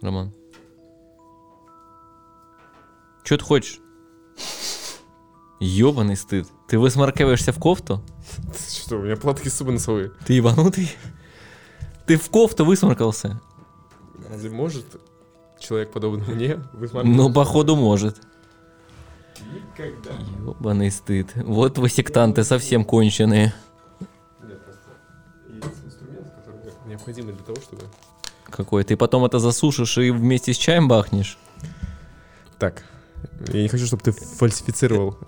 Роман? Что ты хочешь? Ёбаный стыд. Ты высморкиваешься в кофту? Что, у меня платки суба носовые. Ты ебанутый? Ты в кофту высморкался? Разве может человек, подобный мне, высморкивать? Ну, походу, может. Никогда. Ёбаный стыд. Вот вы сектанты совсем конченые. Нет, просто есть инструмент, который необходимый для того, чтобы... Какой? Ты потом это засушишь и вместе с чаем бахнешь? Так, я не хочу, чтобы ты фальсифицировал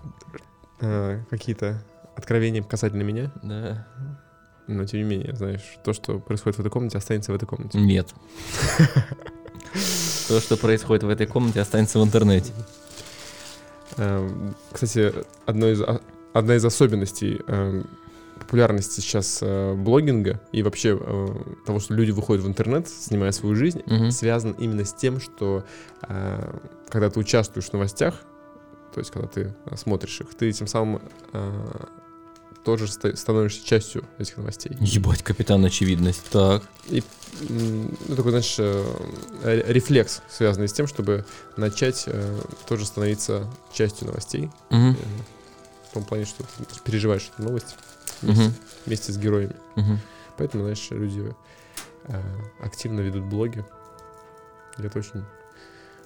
э, какие-то откровения касательно меня, Да. но тем не менее, знаешь, то, что происходит в этой комнате, останется в этой комнате. Нет. То, что происходит в этой комнате, останется в интернете. Эм, Кстати, одно из, одна из особенностей популярности сейчас э, блогинга и вообще э, того, что люди выходят в интернет, снимая свою жизнь, Мгм. связан именно с тем, что э, когда ты участвуешь в новостях, то есть когда ты э, смотришь их, ты тем самым э, тоже ста- становишься частью этих новостей. Ебать, капитан очевидность. Так. И ну, такой, знаешь, э, ре- рефлекс, связанный с тем, чтобы начать э, тоже становиться частью новостей. Мгм. Э, В том плане, что ты переживаешь эту новость вместе, Мгм. вместе с героями. Мгм. Поэтому, знаешь, люди э, активно ведут блоги. И это очень,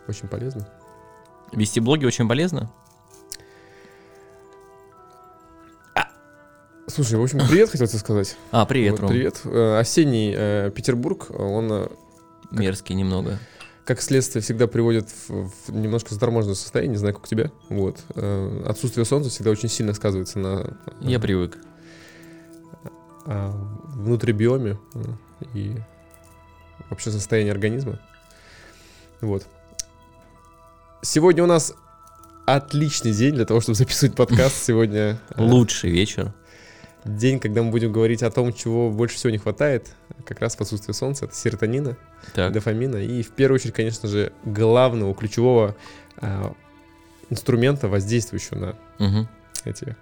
очень полезно. Вести блоги очень полезно. Слушай, в общем, привет хотел тебе сказать. А, привет, Вот, Ром. привет. Э, Осенний э, Петербург, он, э, Мерзкий немного. как следствие, всегда приводит в, в немножко заторможенное состояние, не знаю, как у тебя. Вот. Э, Отсутствие солнца всегда очень сильно сказывается на э, Я привык. А, внутрибиоме э, и вообще состоянии организма. Вот. Сегодня у нас отличный день для того, чтобы записывать подкаст. Сегодня э, Лучший вечер. день, когда мы будем говорить о том, чего больше всего не хватает. Как раз в отсутствии солнца. Это серотонина, Так. дофамина и, в первую очередь, конечно же, главного, ключевого а, инструмента, воздействующего на Мгм. эти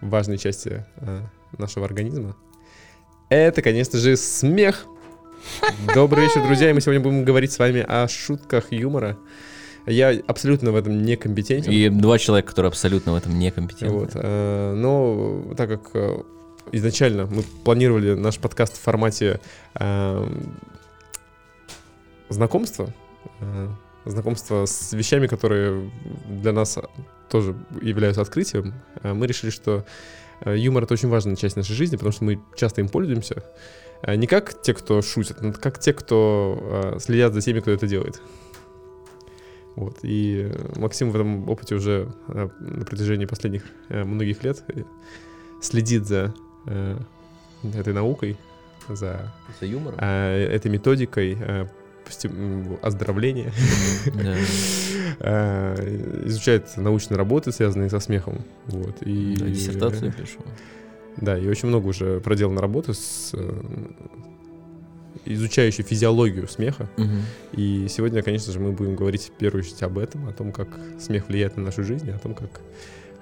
важные части а, нашего организма. Это, конечно же, смех. Добрый вечер, друзья. И мы сегодня будем говорить с вами о шутках юмора. Я абсолютно в этом некомпетентен. И два человека, которые абсолютно в этом некомпетентны. Вот, э, но так как э, изначально мы планировали наш подкаст в формате э, знакомства, э, знакомства с вещами, которые для нас тоже являются открытием, э, мы решили, что юмор это очень важная часть нашей жизни, потому что мы часто им пользуемся. Э, Не как те, кто шутит, но как те, кто э, следят за теми, кто это делает. Вот. И э, Максим в этом опыте уже э, на протяжении последних э, многих лет э, следит за э, этой наукой, за За юмором? э, этой методикой э, оздоровления, э, изучает научные работы, связанные со смехом. Вот. И, Да, диссертацию пишу. Да, и очень много уже проделано работы с э, изучающей физиологию смеха. И сегодня, конечно же, мы будем говорить в первую очередь об этом, о том, как смех влияет на нашу жизнь, о том, как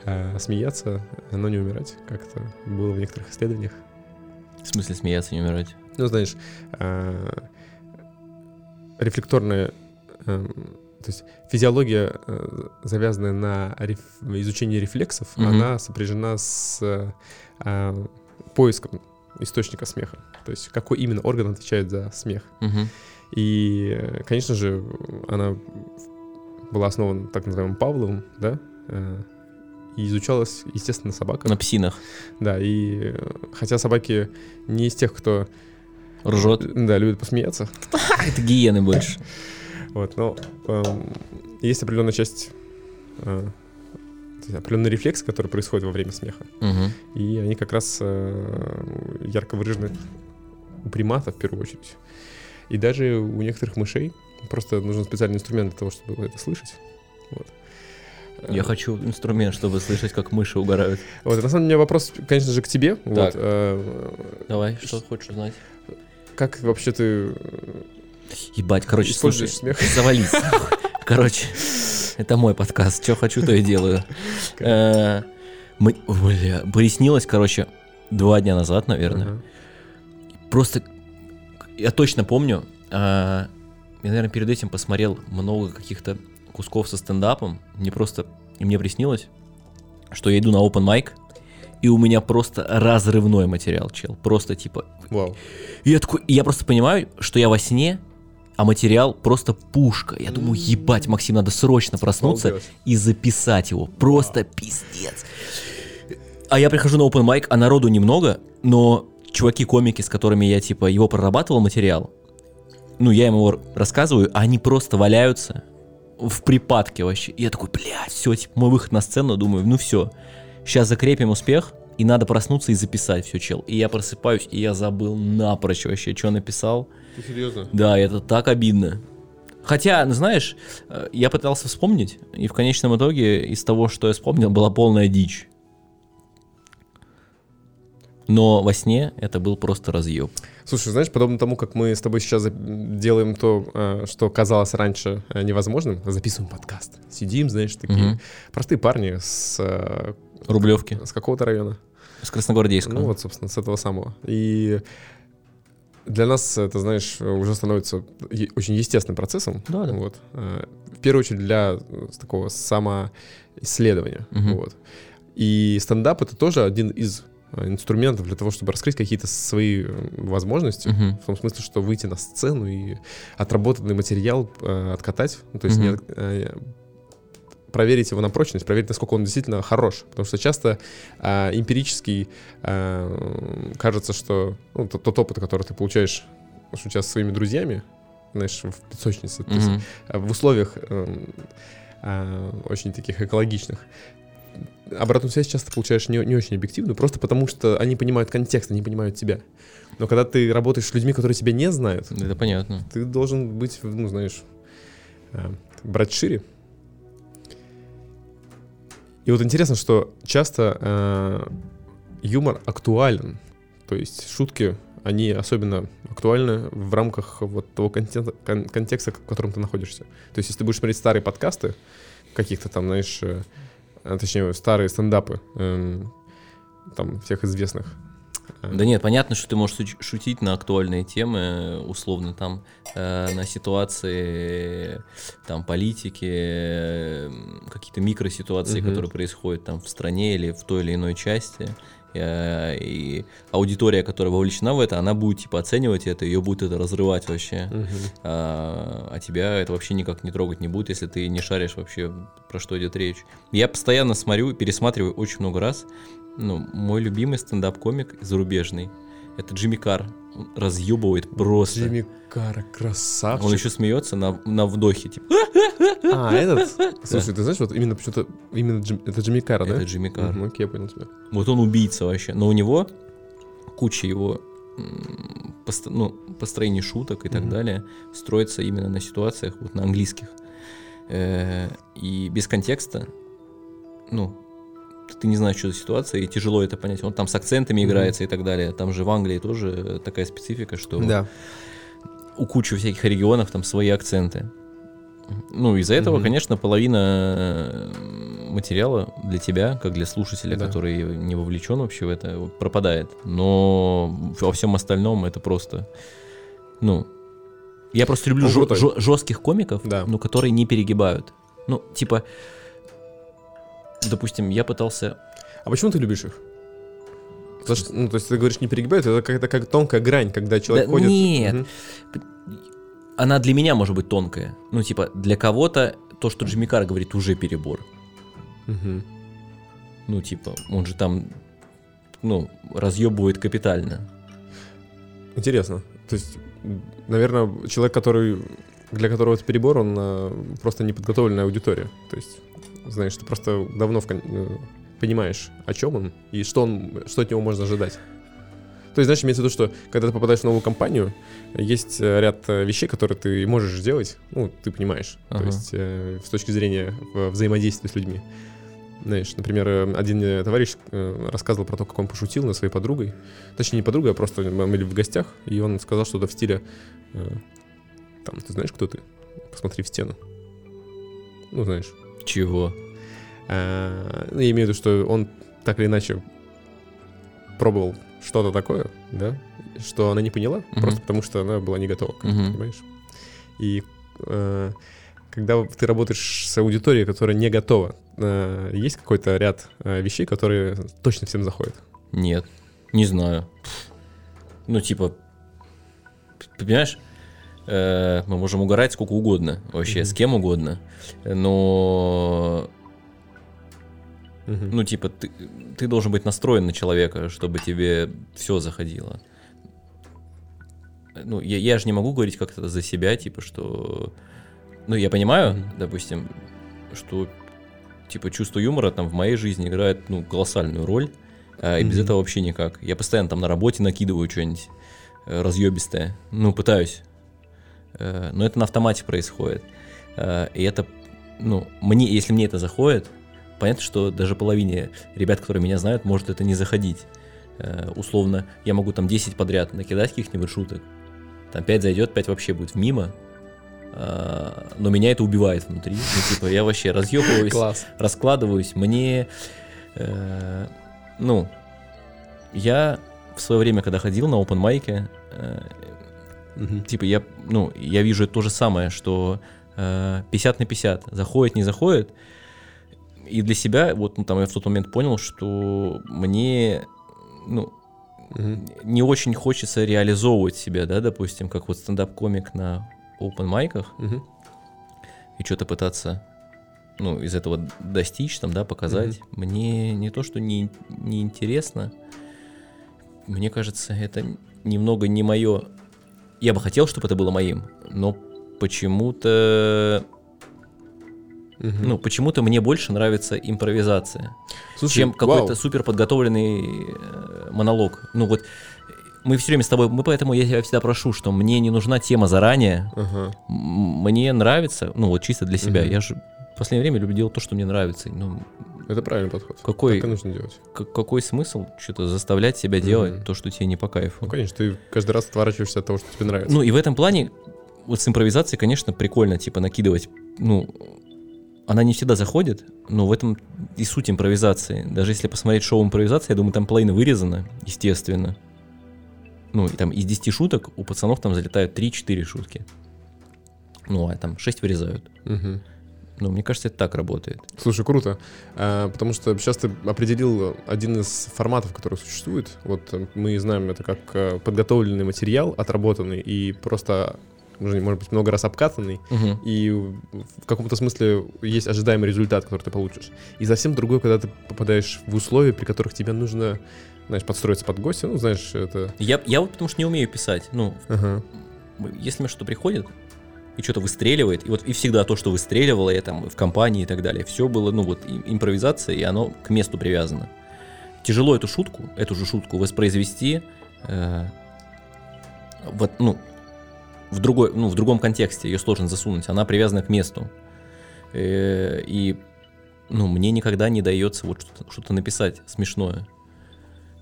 э, смеяться, но не умирать, как это было в некоторых исследованиях. В смысле смеяться, не умирать? Ну, знаешь, э, рефлекторная, э, то есть физиология, э, завязанная на реф- изучении рефлексов, Мгм. она сопряжена с э, поиском источника смеха. То есть какой именно орган отвечает за смех. Мгм. И, э, конечно же, она была основана так называемым Павловым, да, э, и изучалась, естественно, собака. На псинах. Да, и э, хотя собаки не из тех, кто, Ржет. да, любит посмеяться, Это гиены больше. вот, но эм, есть определенная часть, э, определенный рефлекс, который происходит во время смеха, Мгм. и они как раз э, ярко выражены у примата в первую очередь. И даже у некоторых мышей просто нужен специальный инструмент для того, чтобы это слышать. Вот. Я Э, хочу инструмент, чтобы слышать, как мыши угорают. Вот, на самом деле вопрос, конечно же, к тебе. Вот, Так. э, Давай, что хочешь узнать? Как вообще ты э, Ебать, короче, слушай, смех? завались. Короче, это мой подкаст. Что хочу, то и делаю. Э, бля, приснилось, короче, два дня назад, наверное. Просто я точно помню, а, я, наверное, перед этим посмотрел много каких-то кусков со стендапом. Мне просто, и мне приснилось, что я иду на open mic, и у меня просто разрывной материал, чел. Просто типа... Вау. И я такой, и я просто понимаю, что я во сне, а материал просто пушка. Я думаю, ебать, Максим, надо срочно проснуться Обалдеть. и записать его. Просто пиздец. А я прихожу на open mic, а народу немного, но чуваки-комики, с которыми я, типа, его прорабатывал материал, ну, я им его рассказываю, а они просто валяются в припадке вообще. И я такой, блядь, все, типа, мой выход на сцену, думаю, ну все, сейчас закрепим успех, и надо проснуться и записать все, чел. И я просыпаюсь, и я забыл напрочь вообще, что написал. Ты серьезно? Да, это так обидно. Хотя, ну знаешь, э, я пытался вспомнить, и в конечном итоге из того, что я вспомнил, была полная дичь. Но во сне это был просто разъеб. Слушай, знаешь, подобно тому, как мы с тобой сейчас делаем то, э, что казалось раньше э, невозможным, записываем подкаст. Сидим, знаешь, такие Мгм. простые парни с, Рублевки. с какого-то района. С Красногвардейского. Ну вот, собственно, с этого самого. И для нас это, знаешь, уже становится очень естественным процессом. Да, да. Вот. Э, В первую очередь для э, такого самоисследования. Мгм. Вот. И стендап — это тоже один из э, инструментов для того, чтобы раскрыть какие-то свои возможности. Мгм. В том смысле, что выйти на сцену и отработанный материал э, откатать. Ну, то есть не Мгм. от- э, проверить его на прочность, проверить, насколько он действительно хорош. Потому что часто а, эмпирический а, кажется, что ну, тот, тот опыт, который ты получаешь, со своими друзьями, знаешь, в песочнице, то есть, а, в условиях эм, а, очень таких экологичных, обратную связь часто получаешь не, не очень объективную, просто потому что они понимают контекст, они понимают тебя. Но когда ты работаешь с людьми, которые тебя не знают, Это понятно. ты должен быть, ну, знаешь, брать шире. И вот интересно, что часто а, юмор актуален. То есть шутки, они особенно актуальны в рамках вот того контента- кон- контекста, в котором ты находишься. То есть если ты будешь смотреть старые подкасты, каких-то там, знаешь, э, а, точнее, старые стендапы, эм, там, всех известных. Да нет, понятно, что ты можешь шутить на актуальные темы, условно там, э, на ситуации, там, политики, э, какие-то микроситуации, Мгм. которые происходят там в стране или в той или иной части. Э, И аудитория, которая вовлечена в это, она будет типа оценивать это, ее будет это разрывать вообще. Мгм. А, а тебя это вообще никак не трогать не будет, если ты не шаришь вообще, про что идет речь. Я постоянно смотрю, пересматриваю очень много раз. Ну, мой любимый стендап-комик зарубежный. Это Джимми Карр. Он разъебывает просто. Джимми Карр, красавчик. Он еще смеется на, на вдохе, типа. А, этот? Слушай, ты знаешь, вот именно почему-то, именно Джим- это Джимми Карр, да? Это Джимми Карр. Мгм, Окей, я понял тебя. Вот он убийца вообще. Но у него куча его пост- ну, построений шуток и так Мгм. далее строится именно на ситуациях, вот на английских. Э, И без контекста, ну, ты не знаешь, что за ситуация, и тяжело это понять. Он там с акцентами Мгм. играется и так далее. Там же в Англии тоже такая специфика, что Да. у кучи всяких регионов там свои акценты. Ну, из-за этого, Мгм. конечно, половина э, материала для тебя, как для слушателя, Да. который не вовлечен вообще в это, пропадает. Но во всем остальном это просто, ну, я просто люблю жё- жё- жестких комиков, Да. ну, которые не перегибают. Ну, типа, допустим, я пытался А почему ты любишь их? Потому что, ну, то есть ты говоришь, не перегибают, это как-то как тонкая грань, когда человек Да ходит... нет. Мгм. она для меня может быть тонкая. Ну, типа, для кого-то то, что Джимми Карр говорит, уже перебор. Мгм. Ну, типа, он же там, ну, разъебывает капитально. Интересно. То есть, наверное, человек, который для которого это перебор, он э, просто неподготовленная аудитория. То есть, знаешь, ты просто давно в э, понимаешь, о чем он и что, он, что от него можно ожидать. То есть, знаешь, имеется в виду, что когда ты попадаешь в новую компанию, есть э, ряд э, вещей, которые ты можешь сделать, ну, ты понимаешь. Ага. То есть, э, с точки зрения взаимодействия с людьми. Знаешь, например, один товарищ рассказывал про то, как он пошутил над своей подругой. Точнее, не подругой, а просто мы были в гостях, и он сказал что-то в стиле э, там, ты знаешь, кто ты? Посмотри в стену. Ну, знаешь. Чего? А, ну, я имею в виду, что он так или иначе пробовал что-то такое, да, что она не поняла, Мгм. просто потому что она была не готова, Мгм. понимаешь? И э, когда ты работаешь с аудиторией, которая не готова, э, есть какой-то ряд э, вещей, которые точно всем заходят? Нет, не знаю. Ну, типа, понимаешь, мы можем угорать сколько угодно, вообще, Мгм. с кем угодно, но, Мгм. ну, типа, ты, ты должен быть настроен на человека, чтобы тебе все заходило. Ну, я, я же не могу говорить как-то за себя, типа, что... Ну, я понимаю, Мгм. допустим, что, типа, чувство юмора там в моей жизни играет, ну, колоссальную роль, а, и без Мгм. этого вообще никак. Я постоянно там на работе накидываю что-нибудь э, разъебистое. Ну, пытаюсь. Э, но это на автомате происходит. Э, и это, ну, мне, если мне это заходит, понятно, что даже половине ребят, которые меня знают, может это не заходить. Э, условно, я могу там 10 подряд накидать каких-нибудь шуток. Там 5 зайдет, 5 вообще будет мимо. Но меня это убивает внутри. Ну, типа, я вообще разъебываюсь Класс. раскладываюсь. Мне, э, ну, я в свое время, когда ходил на open майке, э, Мгм. типа я, ну, я вижу то же самое, что э, 50 на 50, заходит, не заходит. И для себя, вот ну, там я в тот момент понял, что мне, ну, Мгм. не очень хочется реализовывать себя, да, допустим, как вот стендап-комик на open майках, Мгм. и что-то пытаться ну, из этого достичь, там, да, показать. Мне не то, что не, не интересно, мне кажется, это немного не мое. Я бы хотел, чтобы это было моим, но почему-то, Мгм. ну, почему-то мне больше нравится импровизация, Слушай, чем какой-то супер подготовленный э, монолог. Ну вот мы все время с тобой, мы поэтому я тебя всегда прошу, что мне не нужна тема заранее, Ага. Мне нравится, ну вот чисто для себя. Мгм. Я же в последнее время люблю делать то, что мне нравится. Ну, Это правильный подход. Какой- Так и нужно делать. к- какой смысл что-то заставлять себя делать Мгм. то, что тебе не по кайфу? Ну, конечно, ты каждый раз отворачиваешься от того, что тебе нравится. Ну и в этом плане вот с импровизацией, конечно, прикольно, типа накидывать, ну, она не всегда заходит, но в этом и суть импровизации. Даже если посмотреть шоу импровизации, я думаю, там половина вырезана, естественно. Ну, и там из 10 шуток у пацанов там залетают 3-4 шутки. Ну, а там 6 вырезают. Мгм. Ну, мне кажется, это так работает. Слушай, круто. А, потому что сейчас ты определил один из форматов, который существует. Вот э, мы знаем это как э, подготовленный материал, отработанный и просто, уже, может быть, много раз обкатанный. Мгм. И в каком-то смысле есть ожидаемый результат, который ты получишь. И совсем другой, когда ты попадаешь в условия, при которых тебе нужно, знаешь, подстроиться под гостя. Ну, знаешь, это... Я, я вот потому что не умею писать. Ну, Ага. если мне что-то приходит и что-то выстреливает, и вот и всегда то, что выстреливало, я там в компании и так далее, все было, ну вот, импровизация, и оно к месту привязано. Тяжело эту шутку, эту же шутку воспроизвести э, вот, ну, в, другой, ну, в другом контексте, ее сложно засунуть, она привязана к месту. Э, и, ну, мне никогда не дается вот что-то, что-то написать смешное.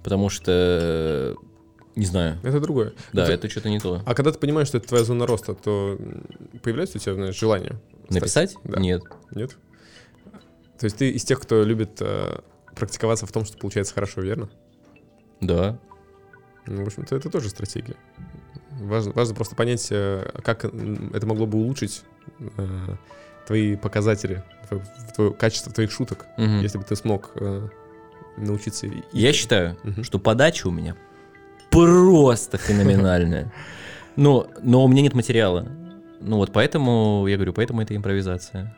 Потому что, не знаю, Это другое. да, Это- это что-то не то. А когда ты понимаешь, что это твоя зона роста, то появляется у тебя, знаешь, желание? стать? Написать? Да. Нет. Нет? То есть ты из тех, кто любит э, практиковаться в том, что получается хорошо, верно? Да. Ну, в общем-то, это тоже стратегия. Важно, важно просто понять, э, как м, это могло бы улучшить э, твои показатели, твое, твое качество твоих шуток, Мгм. если бы ты смог э, научиться. Я считаю, Мгм. что подача у меня просто феноменальная. Но, но у меня нет материала. Ну вот поэтому, я говорю, поэтому это импровизация.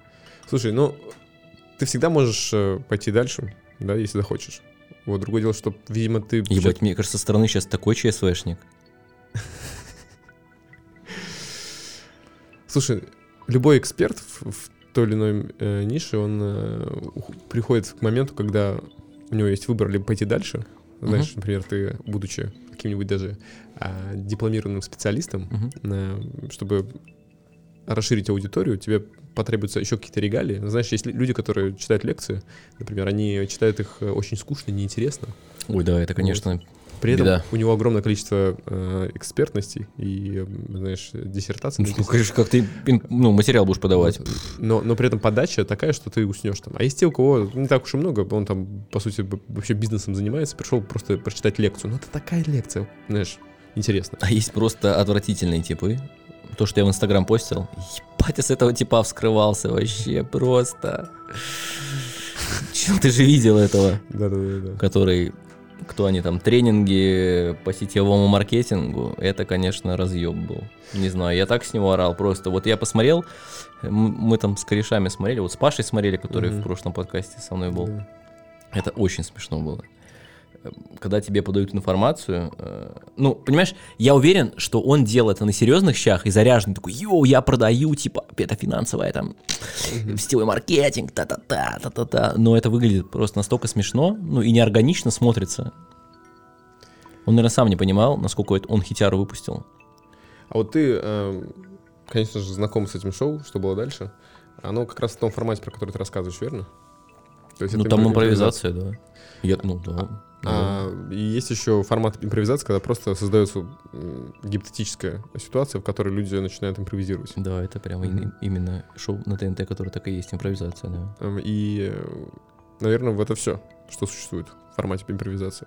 Слушай, ну, ты всегда можешь э, пойти дальше, да, если захочешь. Вот другое дело, что, видимо, ты... Ебать, мне кажется, со стороны сейчас такой ЧСВшник. Слушай, любой эксперт в, в той или иной э, нише, он э, приходит к моменту, когда у него есть выбор либо пойти дальше. Знаешь, например, ты, будучи каким-нибудь даже а, дипломированным специалистом, Мгм. э, чтобы расширить аудиторию, тебе потребуются еще какие-то регалии. Знаешь, есть лю- люди, которые читают лекции, например, они читают их э, очень скучно, неинтересно. Ой, да, это, конечно, При этом Беда. у него огромное количество э, экспертностей и, знаешь, диссертаций. ну, конечно, как ты ну, материал будешь подавать. Но, но при этом подача такая, что ты уснешь там. А есть те, у кого не так уж и много, он там, по сути, вообще бизнесом занимается, пришел просто прочитать лекцию. Ну, это такая лекция, знаешь, интересно. А есть просто отвратительные типы. То, что я в Инстаграм постил, ебать. батя с этого типа вскрывался вообще просто. Чел, ты же видел этого, Да-да-да. который, кто они там, тренинги по сетевому маркетингу, это, конечно, разъеб был. Не знаю, я так с него орал просто. Вот я посмотрел, мы там с корешами смотрели, вот с Пашей смотрели, который Мгм. в прошлом подкасте со мной был. Да. Это очень смешно было. Э, Когда тебе подают информацию, э, ну, понимаешь, я уверен, что он делал это на серьезных щах и заряженный, такой, йоу, я продаю, типа, это финансовая там, сетевой маркетинг, та-та-та, та-та-та, но это выглядит просто настолько смешно, ну, и неорганично смотрится. Он, наверное, сам не понимал, насколько он хитяру выпустил. А вот ты, эм, конечно же, знаком с этим шоу, что было дальше. Оно как раз в том формате, про который ты рассказываешь, верно? То есть Ну, там импро- импровизация, да. Я, ну, да. Да. А, и есть еще формат импровизации, когда просто создается гипотетическая ситуация, в которой люди начинают импровизировать. Да, это прямо и- именно шоу на ТНТ, которое так и есть, импровизация, да. Эм, И, наверное, в это все, что существует в формате импровизации.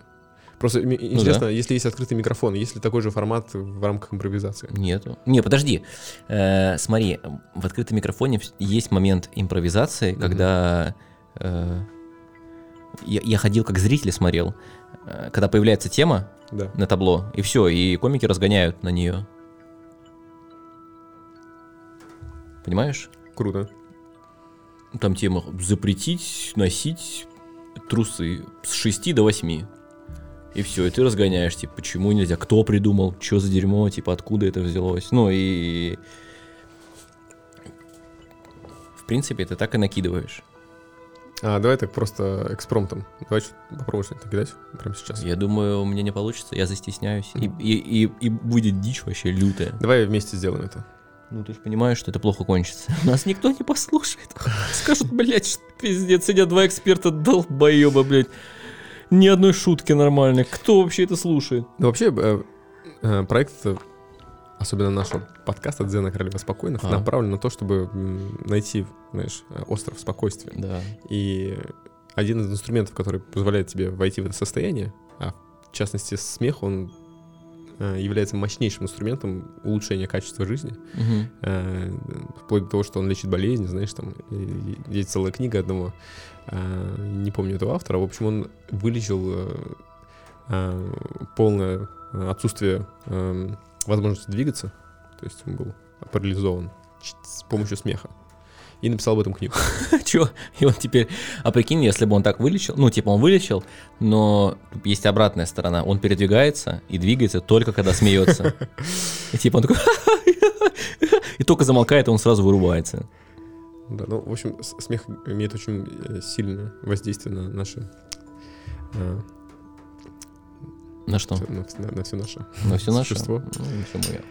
Просто Ну интересно, если есть открытый микрофон, есть ли такой же формат в рамках импровизации? Нету. Не, подожди. Э, смотри, в открытом микрофоне есть момент импровизации, Мгм. когда э, я, я ходил как зритель смотрел, э, когда появляется тема Да. на табло, и все, и комики разгоняют на нее. Понимаешь? Круто. Там тема запретить носить трусы с 6 до 8. И все, и ты разгоняешь, типа, почему нельзя, кто придумал, что за дерьмо, типа, откуда это взялось. Ну и... В принципе, ты так и накидываешь. А, давай так просто экспромтом. Давай что попробуем что-нибудь накидать прямо сейчас. Я думаю, у меня не получится, я застесняюсь. И, и, и, и будет дичь вообще лютая. Давай вместе сделаем это. Ну, ты же понимаешь, что это плохо кончится. Нас никто не послушает. Скажут, блядь, что пиздец, сидят два эксперта долбоеба, блядь. Ни одной шутки нормальной. Кто вообще это слушает? Ну, вообще, э, э, проект, особенно нашего подкаста «Дзена Королева Спокойных», А. направлен на то, чтобы найти, знаешь, э, остров спокойствия. Да. И один из инструментов, который позволяет тебе войти в это состояние, а в частности смех, он э, является мощнейшим инструментом улучшения качества жизни, э, вплоть до того, что он лечит болезни, знаешь, там есть целая книга одного, не помню этого автора, в общем, он вылечил полное отсутствие э, возможности двигаться, то есть он был парализован с помощью смеха. И написал об этом книгу. Чё? И он теперь... А прикинь, если бы он так вылечил... Ну, типа, он вылечил, но есть обратная сторона. Он передвигается и двигается только когда смеется. И типа он такой... И только замолкает, и он сразу вырубается. Да, ну, в общем, смех имеет очень э, сильное воздействие на наше... На что? на, на- на все наше На все наше? существо. Ну, на всё моё.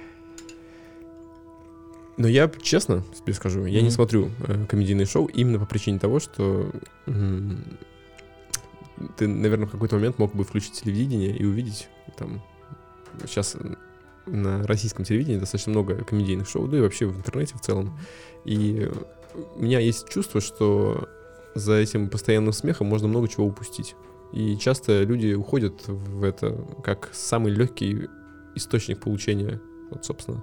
Но я честно тебе скажу, я не Мгм. смотрю э, комедийные шоу именно по причине того, что м, ты, наверное, в какой-то момент мог бы включить телевидение и увидеть там сейчас на российском телевидении достаточно много комедийных шоу, да и вообще в интернете в целом. И у меня есть чувство, что за этим постоянным смехом можно много чего упустить. И часто люди уходят в это как самый легкий источник получения, вот, собственно,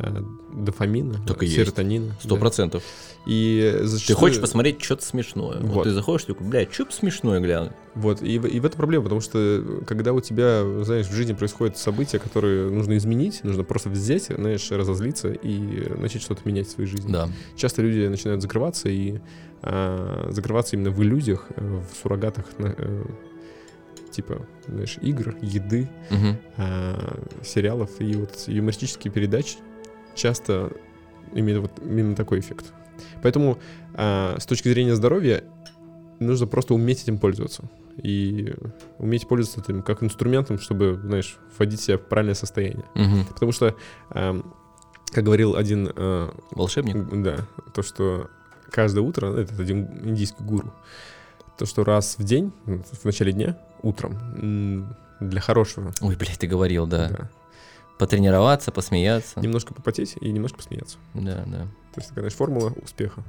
э, дофамина, и есть. серотонина. Сто да. процентов. И Ты зачастую... хочешь посмотреть что-то смешное. Вот. Вот. ты заходишь, такой, блядь, что смешное глянуть? Вот, и, в- и в этом проблема, потому что когда у тебя, знаешь, в жизни происходят события, которые нужно изменить, нужно просто взять, знаешь, разозлиться и начать что-то менять в своей жизни. Да. Часто люди начинают закрываться и а, закрываться именно в иллюзиях, э, в суррогатах, э, типа, знаешь, игр, еды, Мгм. а, сериалов. И вот юмористические передачи часто имеют вот именно такой эффект. Поэтому а, с точки зрения здоровья нужно просто уметь этим пользоваться. И уметь пользоваться этим как инструментом, чтобы, знаешь, вводить себя в правильное состояние. Мгм. Потому что, ам, как говорил один, а, Волшебник? да, то, что каждое утро, этот один индийский гуру, то, что раз в день, ну, в начале дня, утром, для хорошего, Ой, блядь, ты говорил, да. да, Потренироваться, посмеяться. немножко попотеть и немножко посмеяться. Да, да. То есть знаешь, формула успеха.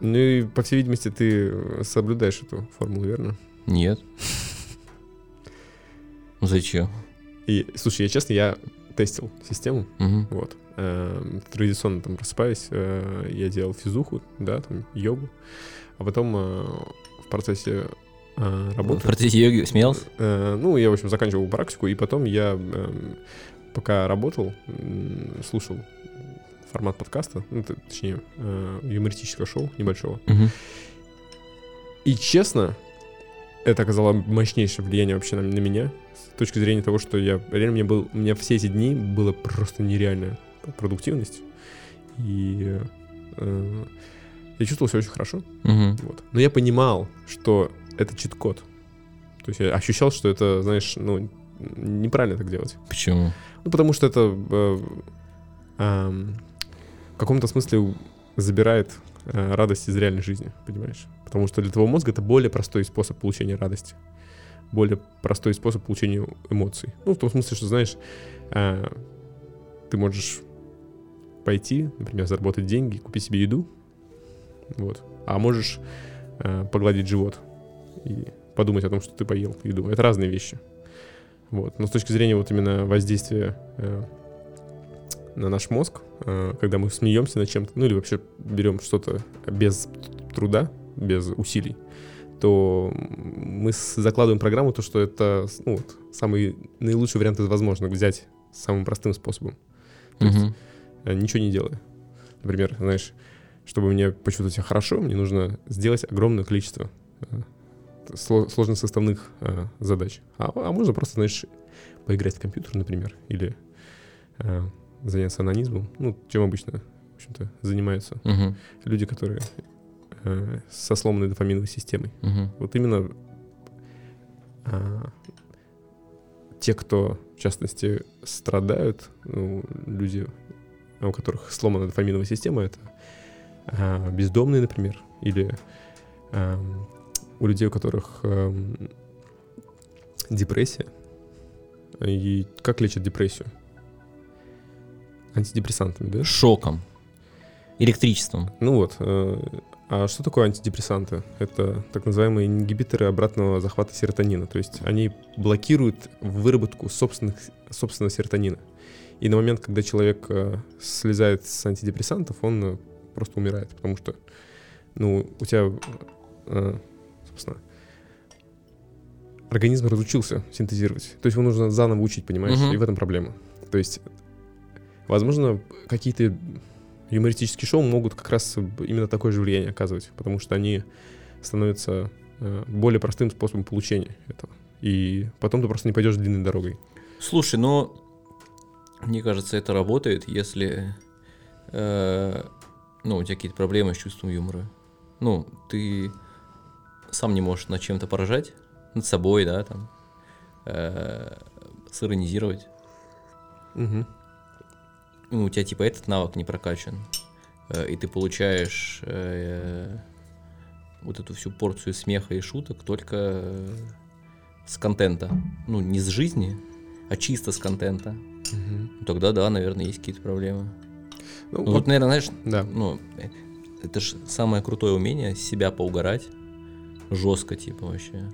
Ну и, по всей видимости, ты соблюдаешь эту формулу, верно? Нет. Зачем? И, слушай, я честно, я тестил систему, Мгм. вот. Э, Традиционно там просыпаясь, э, я делал физуху, да, там йогу, а потом э, в процессе э, В работы... процессе йоги смеялся? Ну, я, в общем, заканчивал практику, и потом я, эм, пока работал, слушал формат подкаста, ну, точнее, юмористического шоу небольшого. Мгм. И честно, это оказало мощнейшее влияние вообще на, на меня, с точки зрения того, что я реально мне был, у меня все эти дни было просто нереальная продуктивность, и э, я чувствовал себя очень хорошо, Мгм. вот. Но я понимал, что это чит-код. То есть я ощущал, что это, знаешь, ну, неправильно так делать. Почему? Ну, потому что это э, ам, в каком-то смысле забирает э, радость из реальной жизни, понимаешь? Потому что для твоего мозга это более простой способ получения радости. Более простой способ получения эмоций. Ну, в том смысле, что, знаешь, э, ты можешь пойти, например, заработать деньги, купить себе еду, вот, а можешь э, погладить живот и подумать о том, что ты поел еду. Это разные вещи. Вот. Но с точки зрения вот именно воздействия э, на наш мозг, э, когда мы смеемся над чем-то, ну или вообще берем что-то без труда, без усилий, то мы закладываем программу то, что это ну, вот, самый наилучший вариант из возможных взять самым простым способом, То есть Мгм. э, ничего не делая. Например, знаешь, чтобы мне почувствовать себя хорошо, мне нужно сделать огромное количество э, сло- сложносоставных э, задач. А, а можно просто, знаешь, поиграть в компьютер, например, или э, заняться анонизмом, ну, чем обычно, в общем-то, занимаются Мгм. люди, которые э, со сломанной дофаминовой системой. Мгм. Вот именно а, те, кто, в частности, страдают, ну, люди, у которых сломана дофаминовая система, это а, бездомные, например, или ам, у людей, у которых ам, депрессия. И как лечат депрессию? Антидепрессантами, да? Шоком. Электричеством. Ну вот. э, А что такое антидепрессанты? Это так называемые ингибиторы обратного захвата серотонина. То есть они блокируют выработку собственных, собственного серотонина. И на момент, когда человек э, слезает с антидепрессантов, он э, просто умирает, потому что, ну, у тебя, собственно, организм разучился синтезировать. То есть его нужно заново учить, понимаешь? Мгм. И в этом проблема. То есть, возможно, какие-то юмористические шоу могут как раз именно такое же влияние оказывать, потому что они становятся э, более простым способом получения этого. И потом ты просто не пойдешь длинной дорогой. Слушай, ну, мне кажется, это работает, если, э, ну, у тебя какие-то проблемы с чувством юмора. Ну, ты сам не можешь над чем-то поражать, над собой, да, там, э, сиронизировать. Мгм. Ну, у тебя, типа, этот навык не прокачан, э, и ты получаешь э, вот эту всю порцию смеха и шуток только э, с контента. Ну, не с жизни, а чисто с контента. Ну, Тогда да, наверное, есть какие-то проблемы. Ну, Ну, вот, вот, наверное, знаешь, да. ну, это же самое крутое умение себя поугарать. Жестко, типа, вообще.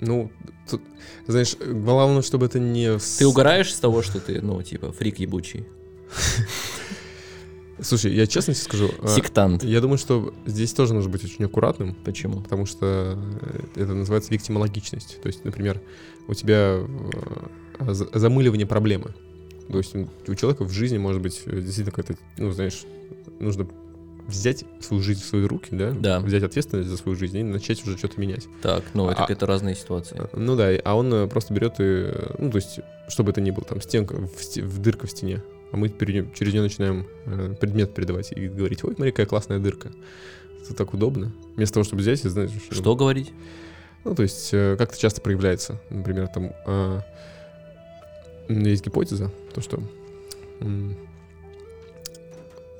Ну, тут, знаешь, главное, чтобы это не... Ты угораешь с того, что ты, ну, типа, фрик ебучий, Слушай, я честно тебе скажу, э, сектант. я думаю, что здесь тоже нужно быть очень аккуратным, Почему? потому что э, это называется виктимологичность. То есть, например, у тебя э, за- замыливание проблемы. То есть у человека в жизни может быть э, действительно какой-то, ну, знаешь, нужно взять свою жизнь в свои руки, да? Да. Взять ответственность за свою жизнь и начать уже что-то менять. Так, ну, это А- какие-то разные ситуации. Э, Ну да, а он э, просто берет и, ну, то есть, чтобы это ни было, там, стенка, в, в дырка в стене, а мы перед- через нее начинаем э, предмет передавать и говорить, ой, смотри, какая классная дырка. Это так удобно. Вместо того, чтобы взять и, знаешь... Что говорить? Ну, то есть, э, как это часто проявляется. Например, там э, есть гипотеза, то, что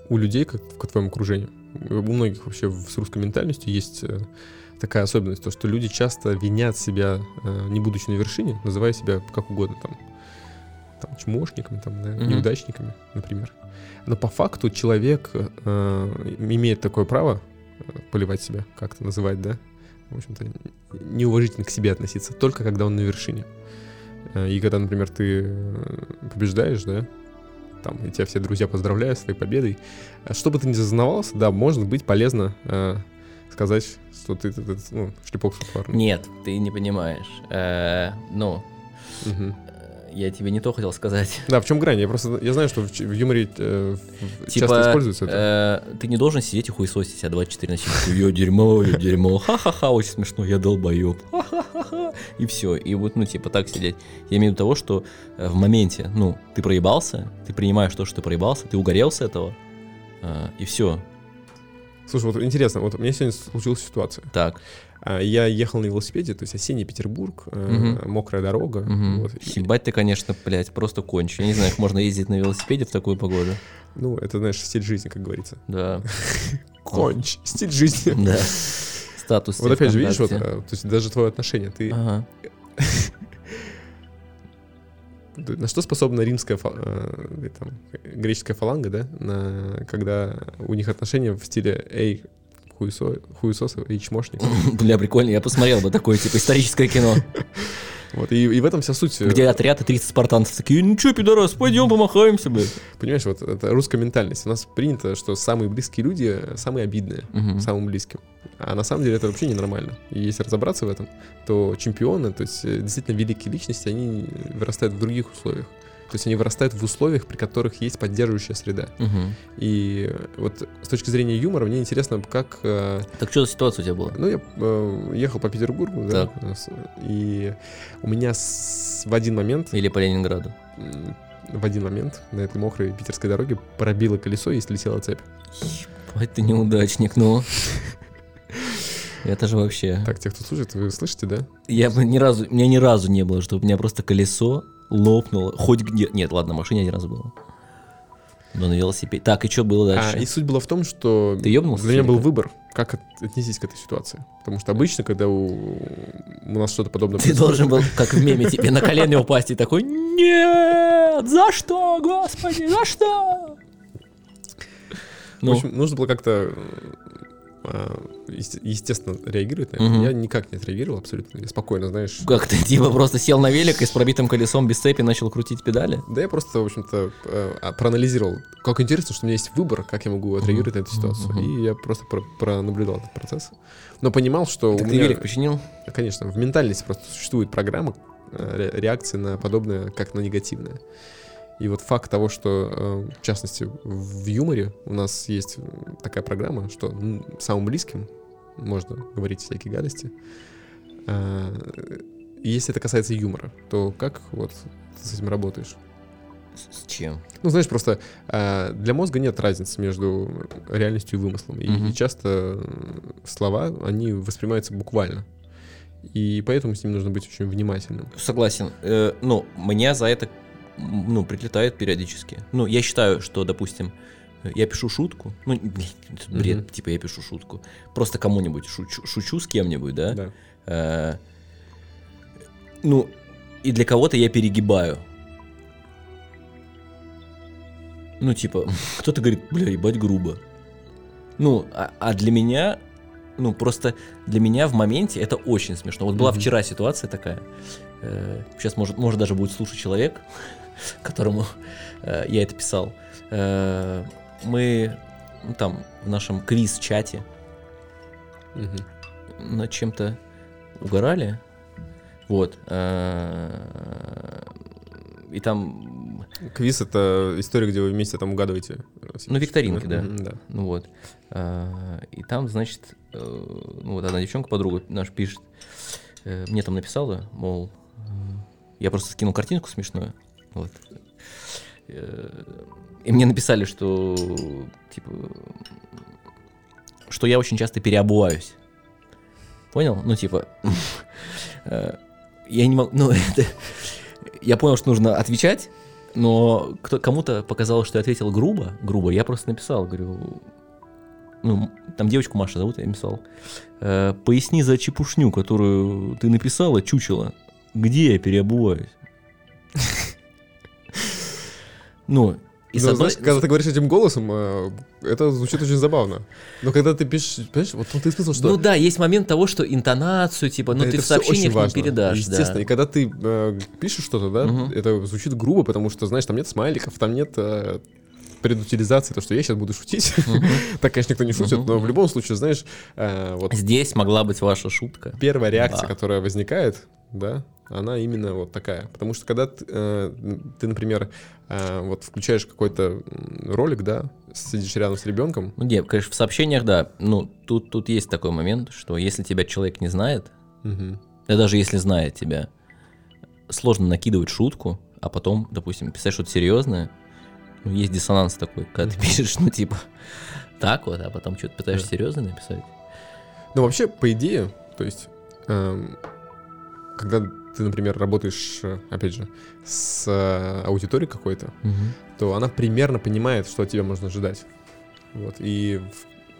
у людей, как в твоем окружении, у многих вообще с русской ментальностью есть э, такая особенность, то, что люди часто винят себя, э, не будучи на вершине, называя себя как угодно, там, там чмошниками, там, да, Мгм. неудачниками, например. Но по факту человек э, имеет такое право э, поливать себя, как-то называть, да, в общем-то, неуважительно к себе относиться, только когда он на вершине. И когда, например, ты побеждаешь, да, там, и тебя все друзья поздравляют с твоей победой, а что бы ты ни зазнавался, да, может быть полезно э, сказать, что ты, ты- ты, ну, шлепок сухарный. Нет, ты не понимаешь. Э, Ну, Мгм. Я тебе не то хотел сказать. Да, в чем грань? Я просто, я знаю, что в, в юморе э, в- часто Типа, используется это. э, ты не должен сидеть и хуесосить себя 24 на 7. Я дерьмо, я дерьмо, ха-ха-ха, очень смешно, я долбоеб. И все. И вот, ну, типа, так сидеть. Я имею в виду того, что э, в моменте, ну, ты проебался, ты принимаешь то, что ты проебался, ты угорел с этого, э, и все. Слушай, вот интересно, вот у меня сегодня случилась ситуация. Так. А, Я ехал на велосипеде, то есть осенний Петербург, Мгм. мокрая дорога. Мгм. вот, Ебать ты, конечно, блядь, просто конч. Я не знаю, как можно ездить на велосипеде в такую погоду. ну, это, знаешь, стиль жизни, как говорится. Да, Конч, стиль жизни. да. Статус. Вот опять же, видишь, вот, э, то есть даже твое отношение, ты Ага. на что способна римская, э, там, греческая фаланга, да, на, когда у них отношения в стиле «эй, хуесо, хуесосы и чмошник». Бля, прикольно, я посмотрел бы такое, типа, историческое кино, Вот, и, и в этом вся суть. э, где отряд и 30 спартанцев такие, ну чё, пидорас, пойдем помахаемся, бля. Понимаешь, вот это русская ментальность. У нас принято, что самые близкие люди э, самые обидные. Мгм. самым близким. А на самом деле это вообще ненормально. И если разобраться в этом, то чемпионы, то есть э, действительно великие личности, они вырастают в других условиях. То есть они вырастают в условиях, при которых есть поддерживающая среда. Мгм. И вот с точки зрения юмора мне интересно, как... э, Так что за ситуация у тебя была? Ну, я э, ехал по Петербургу, да, Так. э, и у меня с- в один момент, Или по Ленинграду? в один момент на этой мокрой питерской дороге пробило колесо и слетела цепь. Ебать ты неудачник, ну. Это же вообще... Так, те, кто слушает, вы слышите, да? Я бы ни разу, у меня ни разу не было, чтобы у меня просто колесо лопнуло. Хоть где. Нет, ладно, на машине один раз было. Но на велосипеде. Так, и что было А, дальше? и суть была в том, что Ты ёбнулся, для меня был как? выбор, как от- отнестись к этой ситуации. Потому что обычно, когда у, у нас что-то подобное Ты должен был, как в меме, тебе на колено упасть и такой, нет, за что, господи, за что? В Ну, общем, нужно было как-то а, естественно реагировать на это. Мгм. Я никак не отреагировал абсолютно. Я спокойно, знаешь. как ты, типа, просто сел на велик и с пробитым колесом без цепи начал крутить педали? Да я просто, в общем-то, э, а, проанализировал. Как интересно, что у меня есть выбор, как я могу отреагировать на эту ситуацию. Мгм. И я просто про- пронаблюдал этот процесс. Но понимал, что Так у ты меня... велик починил? Конечно, в ментальности просто существует программа э, ре- реакции на подобное, как на негативное. И вот факт того, что, э, в частности, в юморе у нас есть такая программа, что самым близким можно говорить всякие гадости. А, Если это касается юмора, то как вот ты с этим работаешь? С чем? Ну, знаешь, просто а, для мозга нет разницы между реальностью и вымыслом. И, Мгм. и часто слова, они воспринимаются буквально. И поэтому с ним нужно быть очень внимательным. Согласен. Э, ну, меня за это, ну, прилетает периодически. Ну, я считаю, что, допустим, я пишу шутку, ну, бред, Мгм. типа я пишу шутку, просто кому-нибудь шучу, шучу с кем-нибудь, да? Да. Э, ну, и для кого-то я перегибаю. Ну, типа, кто-то говорит, бля, ебать грубо. Ну, а, а для меня, ну, просто для меня в моменте это очень смешно. Вот была Мгм. вчера ситуация такая. э, сейчас, может, может, даже будет слушать человек, которому э, я это писал. Э, мы ну, там в нашем квиз-чате Мгм. над чем-то угорали. Вот. э, И там, Квиз — это история, где вы вместе там угадываете. э, Ну, викторинки, да. Да. ну вот. э, И там, значит, э, ну вот одна девчонка, подруга наша пишет, мне там написала, мол, я просто скинул картинку смешную. Вот. Э, И мне написали, что, типа, что я очень часто переобуваюсь. Понял? Ну, типа, э, я не могу, ну, это, я понял, что нужно отвечать, но кто, кому-то показалось, что я ответил грубо, грубо, я просто написал, говорю, ну, там девочку Маша зовут, я написал, «Э, поясни за чепушню, которую ты написала, чучело, где я переобуваюсь? Ну, И Ну, одной- знаешь, когда ты говоришь этим голосом, э, это звучит очень забавно. Но когда ты пишешь, понимаешь, вот тут ты смысл, что... Ну да, есть момент того, что интонацию, типа, ну Да, ты в сообщениях не передашь, Естественно, да. и когда ты э, пишешь что-то, да, Мгм. это звучит грубо, потому что, знаешь, там нет смайликов, там нет э, предутилизации, то, что я сейчас буду шутить. Так, конечно, никто не шутит, но в любом случае, знаешь, э, вот Здесь могла быть ваша шутка. первая реакция, которая возникает, да, она именно вот такая. Потому что когда ты, э, ты, например, э, вот включаешь какой-то ролик, да, сидишь рядом с ребенком, Ну, нет, конечно, в сообщениях, да. Ну, тут, тут есть такой момент, что если тебя человек не знает, да даже если знает тебя, сложно накидывать шутку, а потом, допустим, писать что-то серьезное. Ну, есть диссонанс такой, когда ты пишешь, ну, типа, так вот, а потом что-то пытаешься Да. серьезно написать. Ну, вообще, по идее, то есть, эм, когда ты, например, работаешь, опять же, с э, аудиторией какой-то, то она примерно понимает, что от тебя можно ожидать. Вот. И